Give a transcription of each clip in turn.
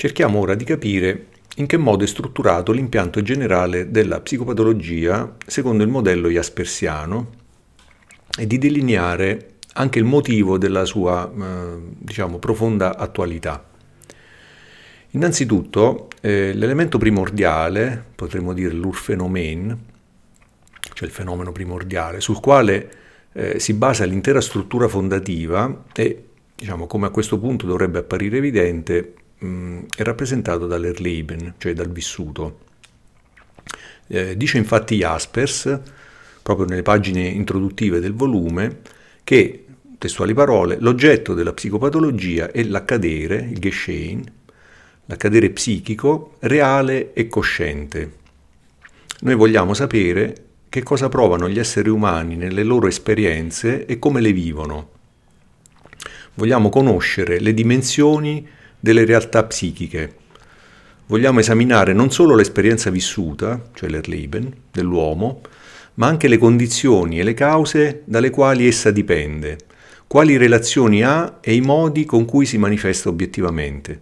Cerchiamo ora di capire in che modo è strutturato l'impianto generale della psicopatologia secondo il modello jaspersiano e di delineare anche il motivo della sua eh, diciamo, profonda attualità. Innanzitutto, eh, l'elemento primordiale, potremmo dire l'urfenomen, cioè il fenomeno primordiale, sul quale eh, si basa l'intera struttura fondativa e, diciamo, come a questo punto dovrebbe apparire evidente, mh, è rappresentato dall'Erleben, cioè dal vissuto. Eh, dice infatti Jaspers, proprio nelle pagine introduttive del volume, che, testuali parole, l'oggetto della psicopatologia è l'accadere, il Geschehen, l'accadere psichico, reale e cosciente. Noi vogliamo sapere che cosa provano gli esseri umani nelle loro esperienze e come le vivono. Vogliamo conoscere le dimensioni delle realtà psichiche. Vogliamo esaminare non solo l'esperienza vissuta, cioè l'Erleben, dell'uomo, ma anche le condizioni e le cause dalle quali essa dipende, quali relazioni ha e i modi con cui si manifesta obiettivamente.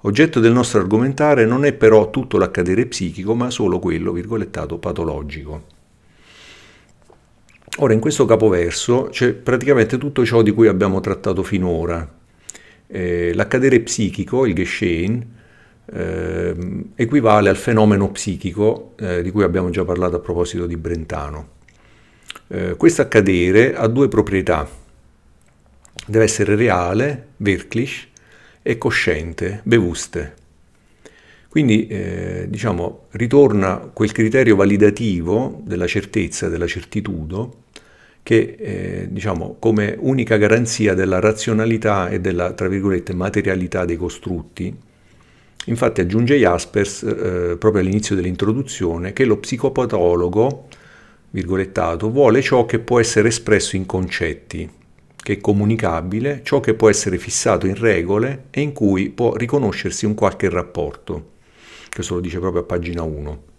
Oggetto del nostro argomentare non è però tutto l'accadere psichico, ma solo quello, virgolettato, patologico. Ora, in questo capoverso c'è praticamente tutto ciò di cui abbiamo trattato finora. Eh, l'accadere psichico, il Geschehen, eh, equivale al fenomeno psichico eh, di cui abbiamo già parlato a proposito di Brentano. Eh, questo accadere ha due proprietà. Deve essere reale, wirklich, e cosciente, bevuste. Quindi eh, diciamo, ritorna quel criterio validativo della certezza, della certitudo, che eh, diciamo, come unica garanzia della razionalità e della, tra virgolette, materialità dei costrutti. Infatti aggiunge Jaspers, eh, proprio all'inizio dell'introduzione, che lo psicopatologo, virgolettato, vuole ciò che può essere espresso in concetti, che è comunicabile, ciò che può essere fissato in regole e in cui può riconoscersi un qualche rapporto. Questo lo dice proprio a pagina 1.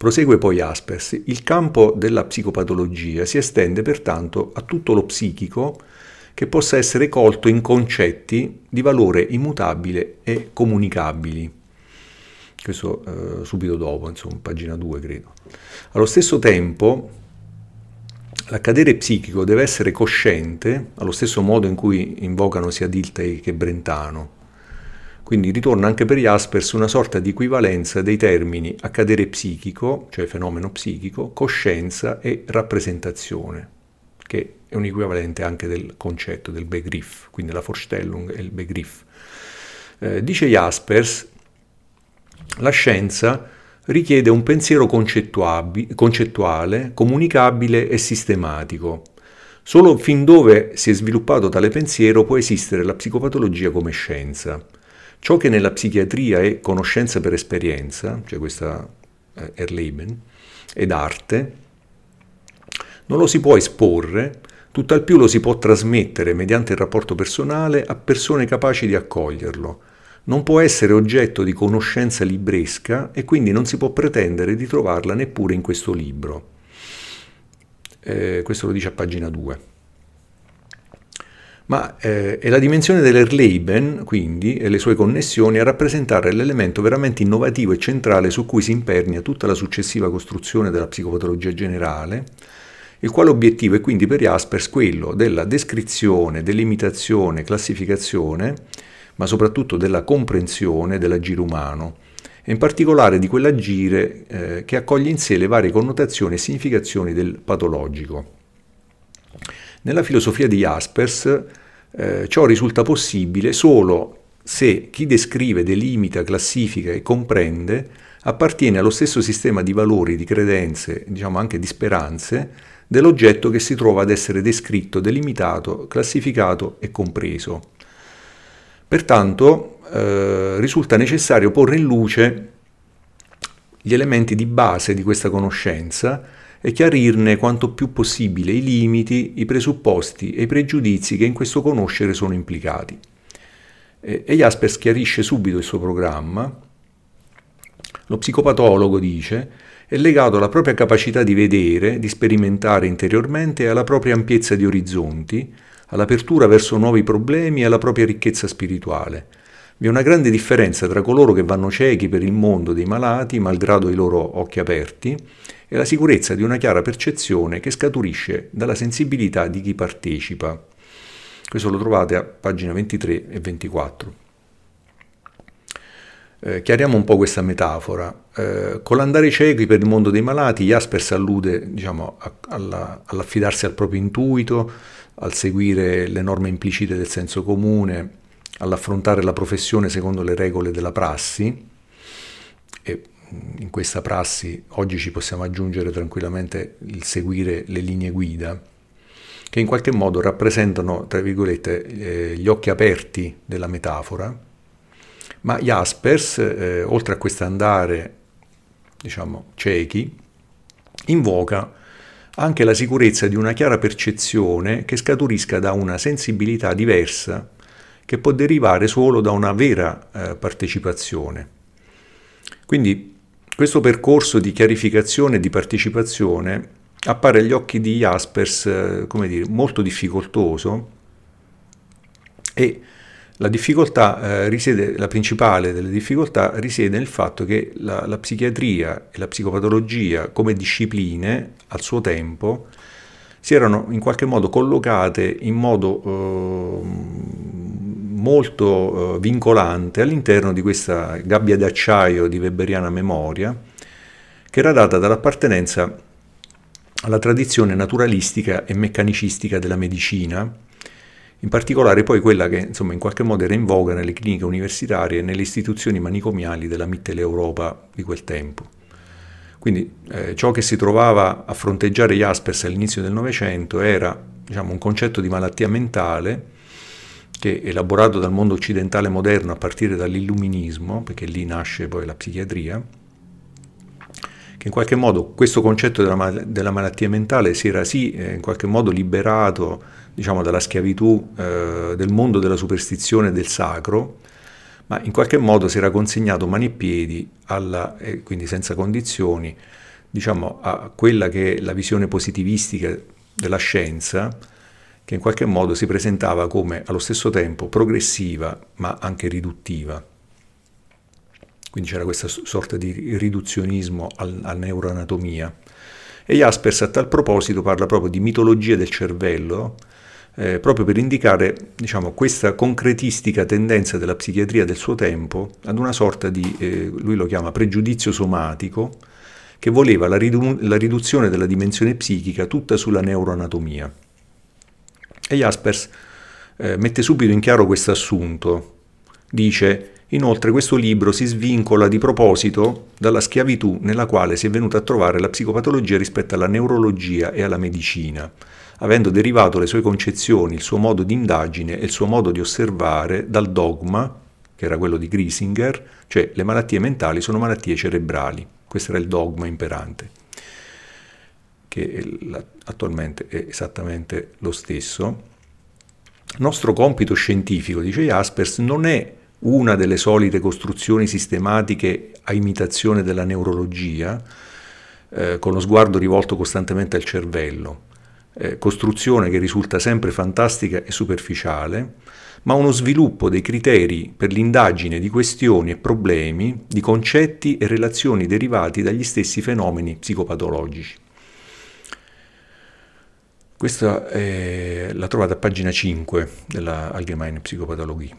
Prosegue poi Aspers, il campo della psicopatologia si estende pertanto a tutto lo psichico che possa essere colto in concetti di valore immutabile e comunicabili. Questo eh, subito dopo, insomma, pagina 2 credo. Allo stesso tempo, L'accadere psichico deve essere cosciente, allo stesso modo in cui invocano sia Dilthey che Brentano. Quindi ritorna anche per Jaspers una sorta di equivalenza dei termini accadere psichico, cioè fenomeno psichico, coscienza e rappresentazione, che è un equivalente anche del concetto del Begriff, quindi la Vorstellung e il Begriff. Eh, dice Jaspers, la scienza richiede un pensiero concettuale, comunicabile e sistematico. Solo fin dove si è sviluppato tale pensiero può esistere la psicopatologia come scienza. Ciò che nella psichiatria è conoscenza per esperienza, cioè questa eh, Erleben, ed arte, non lo si può esporre, tutt'al più lo si può trasmettere mediante il rapporto personale a persone capaci di accoglierlo, non può essere oggetto di conoscenza libresca e quindi non si può pretendere di trovarla neppure in questo libro. Eh, questo lo dice a pagina 2. Ma eh, è la dimensione dell'Erleben, quindi, e le sue connessioni a rappresentare l'elemento veramente innovativo e centrale su cui si impernia tutta la successiva costruzione della psicopatologia generale, il quale obiettivo è quindi per Jaspers quello della descrizione, delimitazione, classificazione ma soprattutto della comprensione dell'agire umano e in particolare di quell'agire eh, che accoglie in sé le varie connotazioni e significazioni del patologico. Nella filosofia di Jaspers eh, ciò risulta possibile solo se chi descrive, delimita, classifica e comprende appartiene allo stesso sistema di valori, di credenze, diciamo anche di speranze, dell'oggetto che si trova ad essere descritto, delimitato, classificato e compreso. Pertanto eh, risulta necessario porre in luce gli elementi di base di questa conoscenza e chiarirne quanto più possibile i limiti, i presupposti e i pregiudizi che in questo conoscere sono implicati. E, e Jaspers chiarisce subito il suo programma. Lo psicopatologo dice è legato alla propria capacità di vedere, di sperimentare interiormente e alla propria ampiezza di orizzonti, all'apertura verso nuovi problemi e alla propria ricchezza spirituale. Vi è una grande differenza tra coloro che vanno ciechi per il mondo dei malati, malgrado i loro occhi aperti, e la sicurezza di una chiara percezione che scaturisce dalla sensibilità di chi partecipa. Questo lo trovate a pagina 23 e 24. Eh, chiariamo un po' questa metafora. Eh, con l'andare ciechi per il mondo dei malati, Jaspers allude diciamo, a, alla, all'affidarsi al proprio intuito, al seguire le norme implicite del senso comune, all'affrontare la professione secondo le regole della prassi, e in questa prassi oggi ci possiamo aggiungere tranquillamente il seguire le linee guida, che in qualche modo rappresentano, tra virgolette, eh, gli occhi aperti della metafora, ma Jaspers, eh, oltre a questo andare, diciamo, ciechi, invoca anche la sicurezza di una chiara percezione che scaturisca da una sensibilità diversa che può derivare solo da una vera eh, partecipazione. Quindi questo percorso di chiarificazione e di partecipazione appare agli occhi di Jaspers eh, come dire, molto difficoltoso e la difficoltà eh, risiede, la principale delle difficoltà risiede nel fatto che la, la, psichiatria e la psicopatologia come discipline al suo tempo si erano in qualche modo collocate in modo eh, molto eh, vincolante all'interno di questa gabbia d'acciaio di weberiana memoria, che era data dall'appartenenza alla tradizione naturalistica e meccanicistica della medicina, in particolare poi quella che insomma, in qualche modo era in voga nelle cliniche universitarie e nelle istituzioni manicomiali della Mitteleuropa di quel tempo. Quindi eh, ciò che si trovava a fronteggiare Jaspers all'inizio del Novecento era diciamo, un concetto di malattia mentale che elaborato dal mondo occidentale moderno a partire dall'illuminismo, perché lì nasce poi la psichiatria, che in qualche modo questo concetto della, mal- della malattia mentale si era sì eh, in qualche modo liberato diciamo, dalla schiavitù eh, del mondo della superstizione e del sacro, ma in qualche modo si era consegnato mani e piedi, alla, eh, quindi senza condizioni, diciamo, a quella che è la visione positivistica della scienza, che in qualche modo si presentava come allo stesso tempo progressiva ma anche riduttiva. Quindi c'era questa sorta di riduzionismo alla neuroanatomia. E Jaspers a tal proposito parla proprio di mitologia del cervello, eh, proprio per indicare diciamo, questa concretistica tendenza della psichiatria del suo tempo ad una sorta di, eh, lui lo chiama pregiudizio somatico, che voleva la, ridu- la riduzione della dimensione psichica tutta sulla neuroanatomia. E Jaspers eh, mette subito in chiaro questo assunto. Dice, inoltre questo libro si svincola di proposito dalla schiavitù nella quale si è venuta a trovare la psicopatologia rispetto alla neurologia e alla medicina, avendo derivato le sue concezioni, il suo modo di indagine e il suo modo di osservare dal dogma, che era quello di Griesinger, cioè le malattie mentali sono malattie cerebrali. Questo era il dogma imperante che attualmente è esattamente lo stesso. Il nostro compito scientifico, dice Jaspers, non è una delle solite costruzioni sistematiche a imitazione della neurologia, eh, con lo sguardo rivolto costantemente al cervello, eh, costruzione che risulta sempre fantastica e superficiale, ma uno sviluppo dei criteri per l'indagine di questioni e problemi, di concetti e relazioni derivati dagli stessi fenomeni psicopatologici. Questa è, la trovate a pagina 5 della Allgemeine Psychopathologie.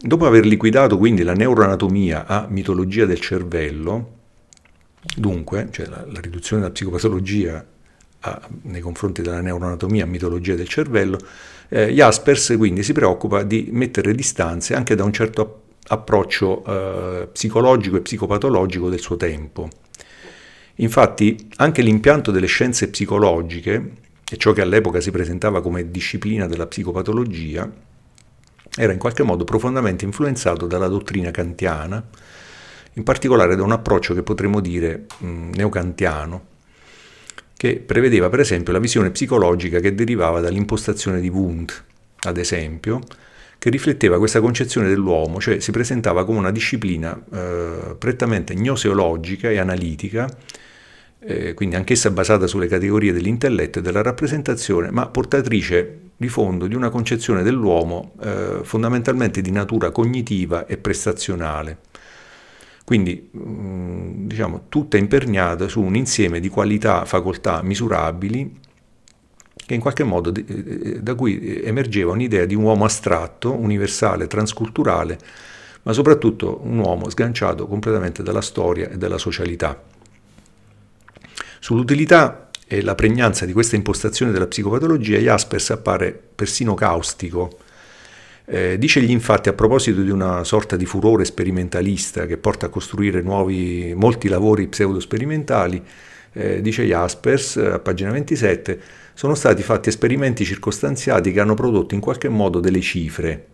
Dopo aver liquidato quindi la neuroanatomia a mitologia del cervello, dunque, cioè la, la riduzione della psicopatologia a, nei confronti della neuroanatomia mitologia del cervello, eh, Jaspers quindi si preoccupa di mettere distanze anche da un certo approccio eh, psicologico e psicopatologico del suo tempo. Infatti anche l'impianto delle scienze psicologiche e ciò che all'epoca si presentava come disciplina della psicopatologia era in qualche modo profondamente influenzato dalla dottrina kantiana, in particolare da un approccio che potremmo dire mh, neocantiano, che prevedeva per esempio la visione psicologica che derivava dall'impostazione di Wundt, ad esempio, che rifletteva questa concezione dell'uomo, cioè si presentava come una disciplina eh, prettamente gnoseologica e analitica, eh, quindi anch'essa basata sulle categorie dell'intelletto e della rappresentazione, ma portatrice di fondo di una concezione dell'uomo eh, fondamentalmente di natura cognitiva e prestazionale. Quindi mm, diciamo tutta imperniata su un insieme di qualità, facoltà misurabili che in qualche modo eh, da cui emergeva un'idea di un uomo astratto, universale, transculturale, ma soprattutto un uomo sganciato completamente dalla storia e dalla socialità. Sull'utilità e la pregnanza di questa impostazione della psicopatologia, Jaspers appare persino caustico. Eh, dicegli infatti a proposito di una sorta di furore sperimentalista che porta a costruire nuovi, molti lavori pseudo-sperimentali, eh, dice Jaspers a pagina 27, sono stati fatti esperimenti circostanziati che hanno prodotto in qualche modo delle cifre,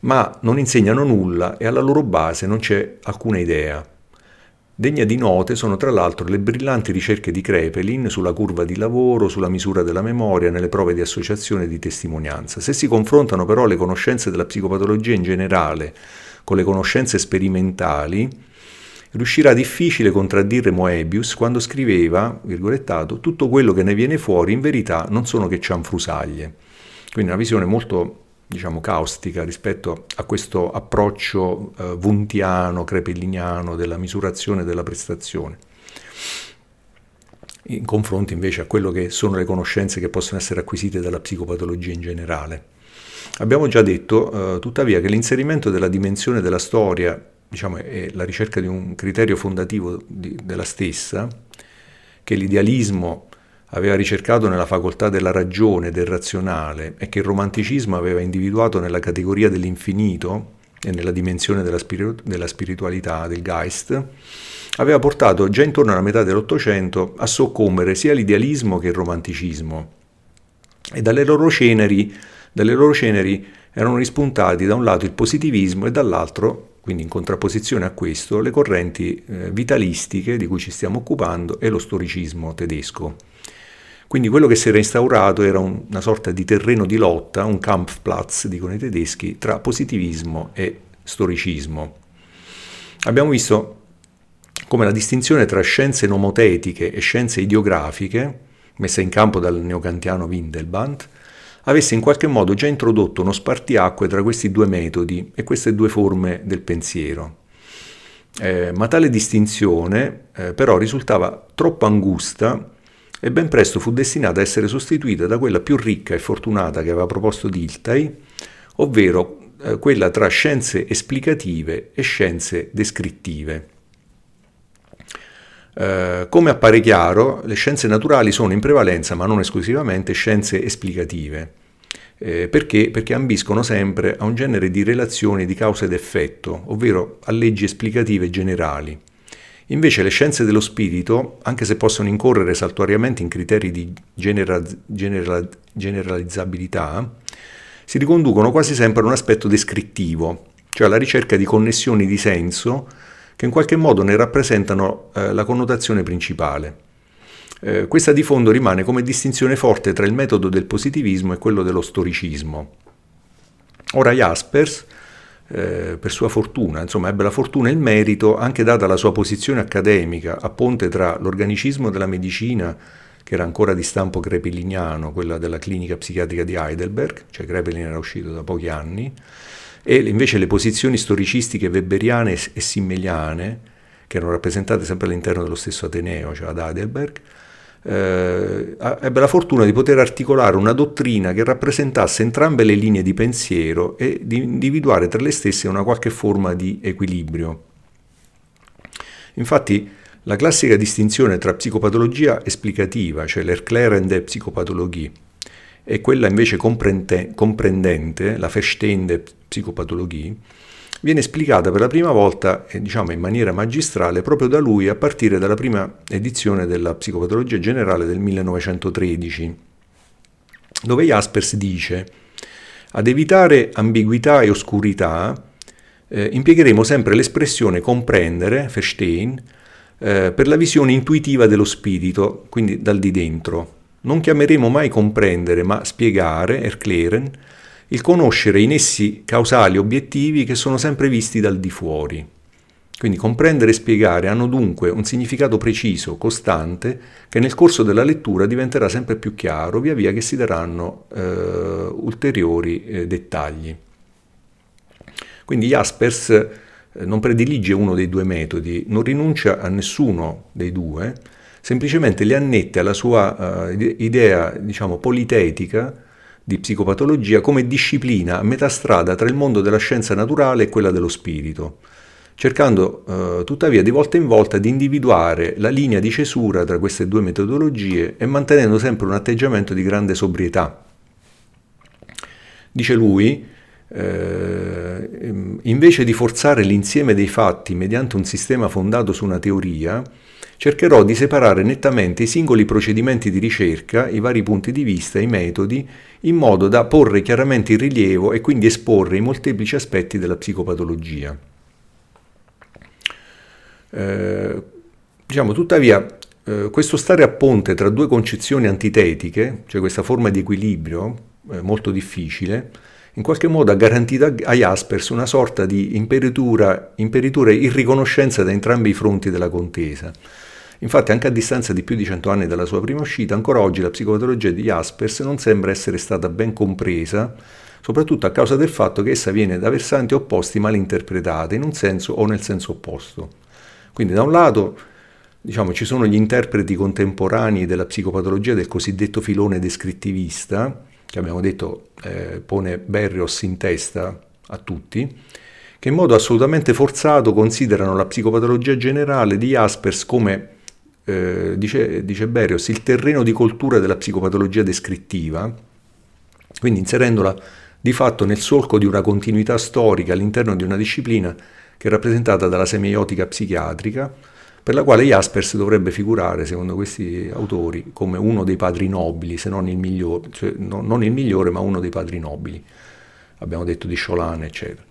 ma non insegnano nulla e alla loro base non c'è alcuna idea. Degna di note sono tra l'altro le brillanti ricerche di Krepelin sulla curva di lavoro, sulla misura della memoria, nelle prove di associazione e di testimonianza. Se si confrontano però le conoscenze della psicopatologia in generale con le conoscenze sperimentali, riuscirà difficile contraddire Moebius quando scriveva, virgolettato, tutto quello che ne viene fuori in verità non sono che cianfrusaglie. Quindi una visione molto diciamo, caustica rispetto a questo approccio eh, wuntiano, crepelliniano della misurazione della prestazione, in confronto invece a quello che sono le conoscenze che possono essere acquisite dalla psicopatologia in generale. Abbiamo già detto, eh, tuttavia, che l'inserimento della dimensione della storia diciamo, è la ricerca di un criterio fondativo di, della stessa, che l'idealismo aveva ricercato nella facoltà della ragione, del razionale e che il romanticismo aveva individuato nella categoria dell'infinito e nella dimensione della, spiritu- della spiritualità, del Geist, aveva portato già intorno alla metà dell'Ottocento a soccombere sia l'idealismo che il romanticismo. E dalle loro ceneri, dalle loro ceneri erano rispuntati da un lato il positivismo e dall'altro, quindi in contrapposizione a questo, le correnti eh, vitalistiche di cui ci stiamo occupando e lo storicismo tedesco. Quindi quello che si era instaurato era un, una sorta di terreno di lotta, un Kampfplatz, dicono i tedeschi, tra positivismo e storicismo. Abbiamo visto come la distinzione tra scienze nomotetiche e scienze idiografiche, messa in campo dal neocantiano Windelband, avesse in qualche modo già introdotto uno spartiacque tra questi due metodi e queste due forme del pensiero. Eh, ma tale distinzione eh, però risultava troppo angusta e ben presto fu destinata a essere sostituita da quella più ricca e fortunata che aveva proposto Dilthey, ovvero eh, quella tra scienze esplicative e scienze descrittive. Eh, come appare chiaro, le scienze naturali sono in prevalenza, ma non esclusivamente, scienze esplicative. Eh, perché? Perché ambiscono sempre a un genere di relazioni di causa ed effetto, ovvero a leggi esplicative generali. Invece le scienze dello spirito, anche se possono incorrere saltuariamente in criteri di genera- genera- generalizzabilità, si riconducono quasi sempre a un aspetto descrittivo, cioè alla ricerca di connessioni di senso che in qualche modo ne rappresentano eh, la connotazione principale. Eh, questa di fondo rimane come distinzione forte tra il metodo del positivismo e quello dello storicismo. Ora Jaspers eh, per sua fortuna, insomma ebbe la fortuna e il merito, anche data la sua posizione accademica, a ponte tra l'organicismo della medicina, che era ancora di stampo crepelliniano, quella della clinica psichiatrica di Heidelberg, cioè Krepelin era uscito da pochi anni, e invece le posizioni storicistiche weberiane e simmeliane, che erano rappresentate sempre all'interno dello stesso Ateneo, cioè ad Heidelberg, eh, ebbe la fortuna di poter articolare una dottrina che rappresentasse entrambe le linee di pensiero e di individuare tra le stesse una qualche forma di equilibrio. Infatti, la classica distinzione tra psicopatologia esplicativa, cioè l'Erklärende Psychopathologie, e quella invece comprendente, la Verstehende Psychopathologie, viene esplicata per la prima volta, eh, diciamo in maniera magistrale, proprio da lui a partire dalla prima edizione della Psicopatologia Generale del 1913, dove Jaspers dice ad evitare ambiguità e oscurità eh, impiegheremo sempre l'espressione comprendere, verstehen, eh, per la visione intuitiva dello spirito, quindi dal di dentro. Non chiameremo mai comprendere, ma spiegare, erklären, il conoscere i nessi causali obiettivi che sono sempre visti dal di fuori. Quindi comprendere e spiegare hanno dunque un significato preciso, costante, che nel corso della lettura diventerà sempre più chiaro via via che si daranno eh, ulteriori eh, dettagli. Quindi Jaspers eh, non predilige uno dei due metodi, non rinuncia a nessuno dei due, semplicemente li annette alla sua uh, idea, diciamo, politetica di psicopatologia come disciplina a metà strada tra il mondo della scienza naturale e quella dello spirito cercando eh, tuttavia di volta in volta di individuare la linea di cesura tra queste due metodologie e mantenendo sempre un atteggiamento di grande sobrietà. Dice lui, eh, invece di forzare l'insieme dei fatti mediante un sistema fondato su una teoria, cercherò di separare nettamente i singoli procedimenti di ricerca, i vari punti di vista, i metodi, in modo da porre chiaramente in rilievo e quindi esporre i molteplici aspetti della psicopatologia. Eh, diciamo, tuttavia, eh, questo stare a ponte tra due concezioni antitetiche, cioè questa forma di equilibrio eh, molto difficile, in qualche modo ha garantito a Jaspers una sorta di imperitura, imperitura irriconoscenza da entrambi i fronti della contesa. Infatti, anche a distanza di più di cento anni dalla sua prima uscita, ancora oggi la psicopatologia di Jaspers non sembra essere stata ben compresa, soprattutto a causa del fatto che essa viene da versanti opposti mal interpretata, in un senso o nel senso opposto. Quindi da un lato diciamo, ci sono gli interpreti contemporanei della psicopatologia del cosiddetto filone descrittivista, che abbiamo detto eh, pone Berrios in testa a tutti, che in modo assolutamente forzato considerano la psicopatologia generale di Jaspers come, eh, dice, dice Berrios, il terreno di coltura della psicopatologia descrittiva, quindi inserendola di fatto nel solco di una continuità storica all'interno di una disciplina che è rappresentata dalla semiotica psichiatrica, per la quale Jaspers dovrebbe figurare, secondo questi autori, come uno dei padri nobili, se non il migliore, cioè no, non il migliore, ma uno dei padri nobili. Abbiamo detto di Scholane, eccetera.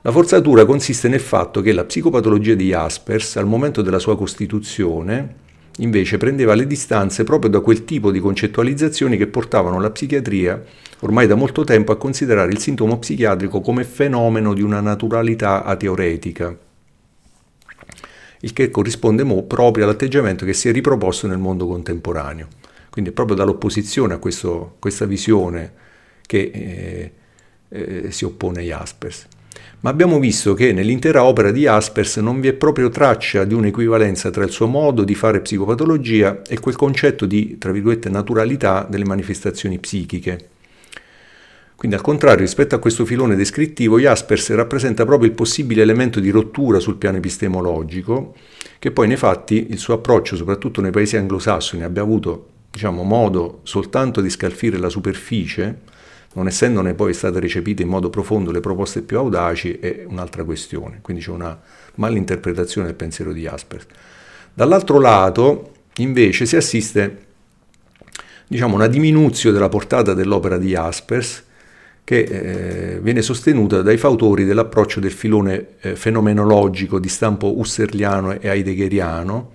La forzatura consiste nel fatto che la psicopatologia di Jaspers, al momento della sua costituzione, invece prendeva le distanze proprio da quel tipo di concettualizzazioni che portavano la psichiatria ormai da molto tempo a considerare il sintomo psichiatrico come fenomeno di una naturalità ateoretica, il che corrisponde mo proprio all'atteggiamento che si è riproposto nel mondo contemporaneo. Quindi è proprio dall'opposizione a questo, questa visione che eh, eh, si oppone Jaspers. Ma abbiamo visto che nell'intera opera di Jaspers non vi è proprio traccia di un'equivalenza tra il suo modo di fare psicopatologia e quel concetto di, tra virgolette, naturalità delle manifestazioni psichiche. Quindi al contrario, rispetto a questo filone descrittivo, Jaspers rappresenta proprio il possibile elemento di rottura sul piano epistemologico, che poi nei fatti il suo approccio, soprattutto nei paesi anglosassoni, abbia avuto diciamo, modo soltanto di scalfire la superficie, non essendone poi state recepite in modo profondo le proposte più audaci, è un'altra questione. Quindi c'è una malinterpretazione del pensiero di Jaspers. Dall'altro lato, invece, si assiste diciamo, una diminuzione della portata dell'opera di Jaspers, che eh, viene sostenuta dai fautori dell'approccio del filone eh, fenomenologico di stampo husserliano e heideggeriano,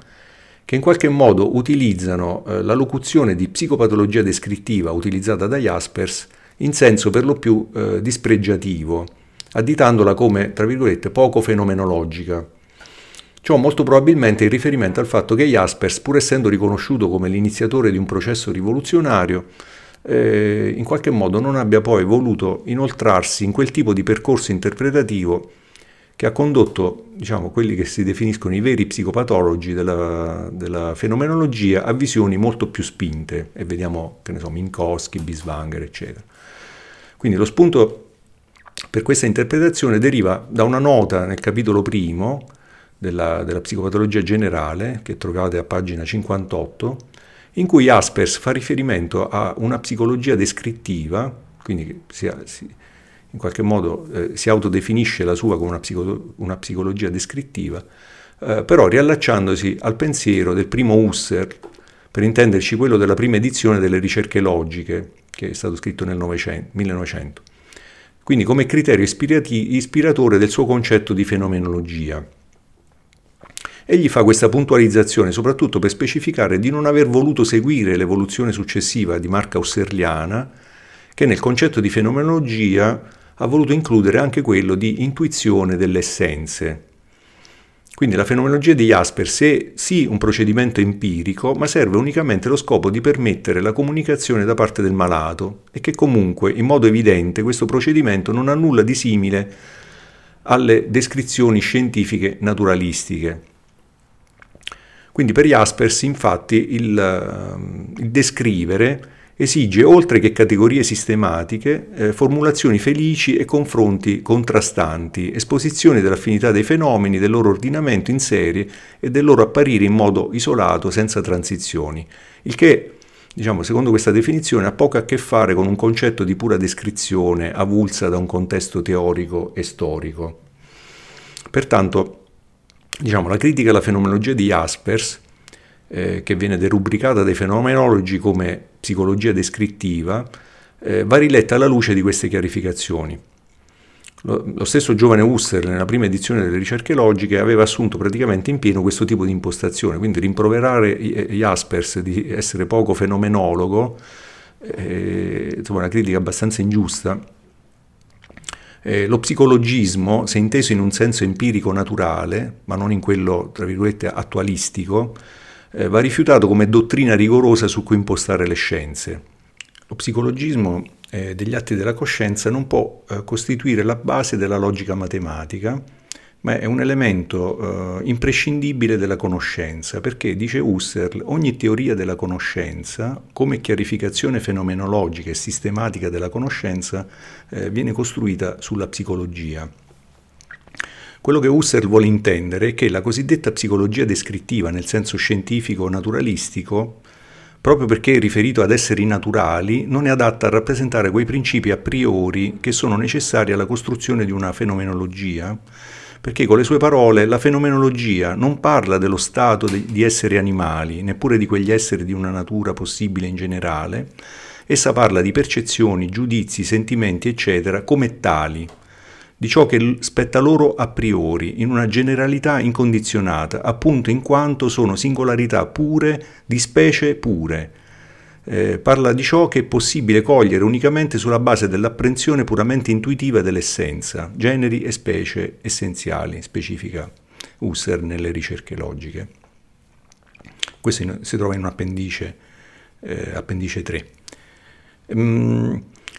che in qualche modo utilizzano eh, la locuzione di psicopatologia descrittiva utilizzata da Jaspers in senso per lo più eh, dispregiativo, additandola come, tra virgolette, poco fenomenologica. Ciò molto probabilmente in riferimento al fatto che Jaspers, pur essendo riconosciuto come l'iniziatore di un processo rivoluzionario, eh, in qualche modo non abbia poi voluto inoltrarsi in quel tipo di percorso interpretativo che ha condotto diciamo, quelli che si definiscono i veri psicopatologi della, della fenomenologia a visioni molto più spinte, e vediamo, che ne so, Minkowski, Biswanger, eccetera. Quindi lo spunto per questa interpretazione deriva da una nota nel capitolo primo della, della psicopatologia generale, che trovate a pagina 58, in cui Jaspers fa riferimento a una psicologia descrittiva, quindi si, si, in qualche modo eh, si autodefinisce la sua come una, psico, una psicologia descrittiva, eh, però riallacciandosi al pensiero del primo Husserl, per intenderci quello della prima edizione delle ricerche logiche, che è stato scritto nel 900, 1900. Quindi come criterio ispiratore del suo concetto di fenomenologia. Egli fa questa puntualizzazione soprattutto per specificare di non aver voluto seguire l'evoluzione successiva di marca husserliana, che nel concetto di fenomenologia ha voluto includere anche quello di intuizione delle essenze. Quindi la fenomenologia di Jaspers è sì un procedimento empirico, ma serve unicamente allo scopo di permettere la comunicazione da parte del malato e che comunque in modo evidente questo procedimento non ha nulla di simile alle descrizioni scientifiche naturalistiche. Quindi per Jaspers infatti il, ehm, il descrivere esige, oltre che categorie sistematiche, eh, formulazioni felici e confronti contrastanti, esposizioni dell'affinità dei fenomeni, del loro ordinamento in serie e del loro apparire in modo isolato, senza transizioni, il che diciamo, secondo questa definizione, ha poco a che fare con un concetto di pura descrizione avulsa da un contesto teorico e storico. Pertanto, diciamo, la critica alla fenomenologia di Jaspers eh, che viene derubricata dai fenomenologi come psicologia descrittiva, eh, va riletta alla luce di queste chiarificazioni. Lo, lo stesso giovane Husserl, nella prima edizione delle ricerche logiche, aveva assunto praticamente in pieno questo tipo di impostazione, quindi rimproverare Jaspers di essere poco fenomenologo, eh, insomma una critica abbastanza ingiusta, eh, lo psicologismo, se inteso in un senso empirico naturale, ma non in quello, tra virgolette, attualistico, eh, va rifiutato come dottrina rigorosa su cui impostare le scienze. Lo psicologismo eh, degli atti della coscienza non può eh, costituire la base della logica matematica, ma è un elemento eh, imprescindibile della conoscenza, perché, dice Husserl, ogni teoria della conoscenza, come chiarificazione fenomenologica e sistematica della conoscenza, eh, viene costruita sulla psicologia. Quello che Husserl vuole intendere è che la cosiddetta psicologia descrittiva nel senso scientifico naturalistico, proprio perché è riferito ad esseri naturali, non è adatta a rappresentare quei principi a priori che sono necessari alla costruzione di una fenomenologia, perché con le sue parole la fenomenologia non parla dello stato di esseri animali, neppure di quegli esseri di una natura possibile in generale, essa parla di percezioni, giudizi, sentimenti, eccetera, come tali, di ciò che spetta loro a priori, in una generalità incondizionata, appunto in quanto sono singolarità pure di specie pure. Eh, parla di ciò che è possibile cogliere unicamente sulla base dell'apprensione puramente intuitiva dell'essenza, generi e specie essenziali, specifica Husserl nelle ricerche logiche. Questo si trova in un appendice, eh, appendice 3. Mm,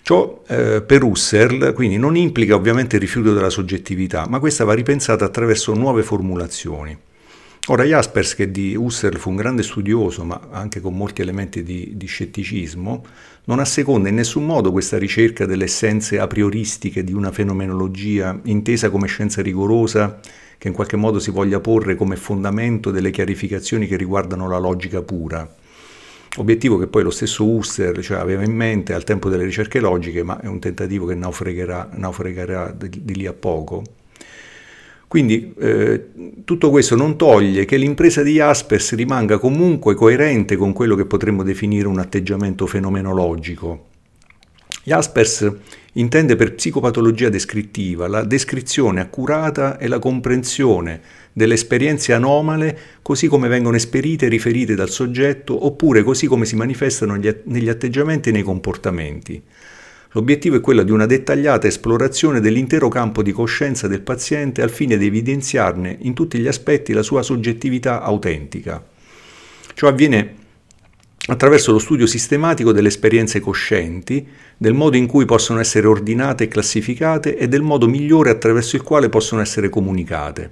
Ciò eh, per Husserl quindi non implica ovviamente il rifiuto della soggettività, ma questa va ripensata attraverso nuove formulazioni. Ora Jaspers, che di Husserl fu un grande studioso, ma anche con molti elementi di, di scetticismo, non asseconda in nessun modo questa ricerca delle essenze a prioristiche di una fenomenologia intesa come scienza rigorosa che in qualche modo si voglia porre come fondamento delle chiarificazioni che riguardano la logica pura obiettivo che poi lo stesso Husserl cioè, aveva in mente al tempo delle ricerche logiche, ma è un tentativo che naufragherà, naufragherà di, di, lì a poco. Quindi eh, tutto questo non toglie che l'impresa di Jaspers rimanga comunque coerente con quello che potremmo definire un atteggiamento fenomenologico. Jaspers intende per psicopatologia descrittiva la descrizione accurata e la comprensione delle esperienze anomale così come vengono esperite e riferite dal soggetto oppure così come si manifestano negli atteggiamenti e nei comportamenti. L'obiettivo è quello di una dettagliata esplorazione dell'intero campo di coscienza del paziente al fine di evidenziarne in tutti gli aspetti la sua soggettività autentica. Ciò avviene attraverso lo studio sistematico delle esperienze coscienti, del modo in cui possono essere ordinate e classificate e del modo migliore attraverso il quale possono essere comunicate.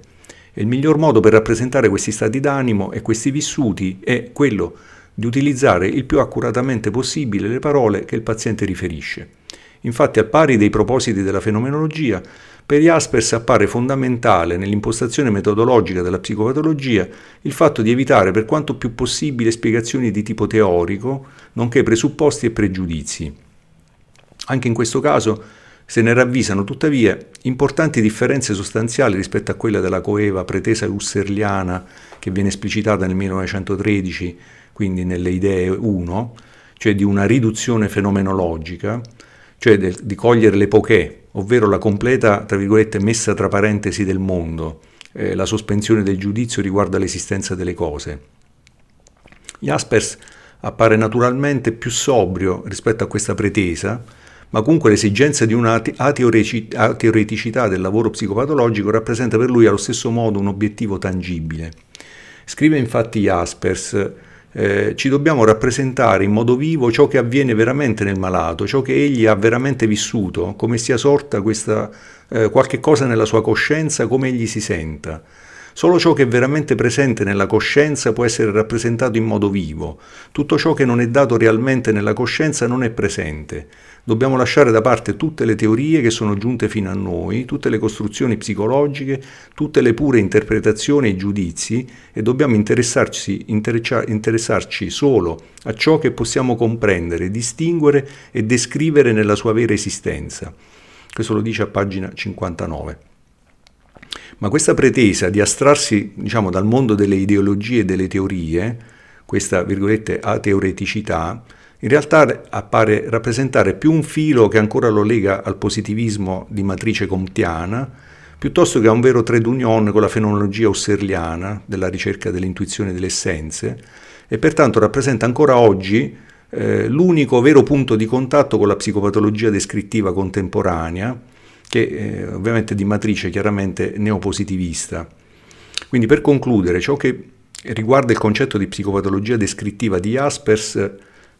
E il miglior modo per rappresentare questi stati d'animo e questi vissuti è quello di utilizzare il più accuratamente possibile le parole che il paziente riferisce. Infatti, al pari dei propositi della fenomenologia, per Jaspers appare fondamentale nell'impostazione metodologica della psicopatologia il fatto di evitare per quanto più possibile spiegazioni di tipo teorico, nonché presupposti e pregiudizi. Anche in questo caso se ne ravvisano tuttavia importanti differenze sostanziali rispetto a quella della coeva pretesa husserliana che viene esplicitata nel 1913, quindi nelle idee 1, cioè di una riduzione fenomenologica, cioè de, di cogliere l'epoché, ovvero la completa, tra virgolette, messa tra parentesi del mondo, eh, la sospensione del giudizio riguardo all'esistenza delle cose. Jaspers appare naturalmente più sobrio rispetto a questa pretesa, ma comunque l'esigenza di una ateoreticità del lavoro psicopatologico rappresenta per lui allo stesso modo un obiettivo tangibile. Scrive infatti Jaspers, eh, ci dobbiamo rappresentare in modo vivo ciò che avviene veramente nel malato, ciò che egli ha veramente vissuto, come sia sorta questa, eh, qualche cosa nella sua coscienza, come egli si senta. Solo ciò che è veramente presente nella coscienza può essere rappresentato in modo vivo. Tutto ciò che non è dato realmente nella coscienza non è presente. Dobbiamo lasciare da parte tutte le teorie che sono giunte fino a noi, tutte le costruzioni psicologiche, tutte le pure interpretazioni e giudizi e dobbiamo interessarci, interessarci solo a ciò che possiamo comprendere, distinguere e descrivere nella sua vera esistenza. Questo lo dice a pagina 59. Ma questa pretesa di astrarsi diciamo, dal mondo delle ideologie e delle teorie, questa virgolette ateoreticità, in realtà appare rappresentare più un filo che ancora lo lega al positivismo di matrice comtiana, piuttosto che a un vero trade union con la fenomenologia husserliana della ricerca dell'intuizione delle essenze, e pertanto rappresenta ancora oggi eh, l'unico vero punto di contatto con la psicopatologia descrittiva contemporanea, che eh, ovviamente di matrice chiaramente neopositivista. Quindi per concludere, ciò che riguarda il concetto di psicopatologia descrittiva di Jaspers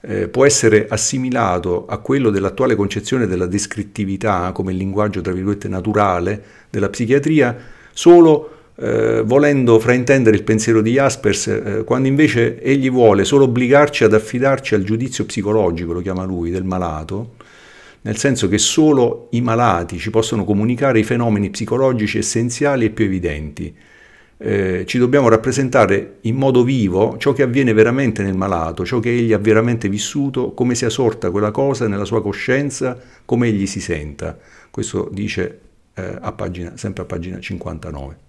eh, può essere assimilato a quello dell'attuale concezione della descrittività come linguaggio tra virgolette naturale della psichiatria solo eh, volendo fraintendere il pensiero di Jaspers eh, quando invece egli vuole solo obbligarci ad affidarci al giudizio psicologico, lo chiama lui, del malato, nel senso che solo i malati ci possono comunicare i fenomeni psicologici essenziali e più evidenti. Eh, ci dobbiamo rappresentare in modo vivo ciò che avviene veramente nel malato, ciò che egli ha veramente vissuto, come sia sorta quella cosa nella sua coscienza, come egli si senta. Questo dice eh, a pagina, sempre a pagina 59.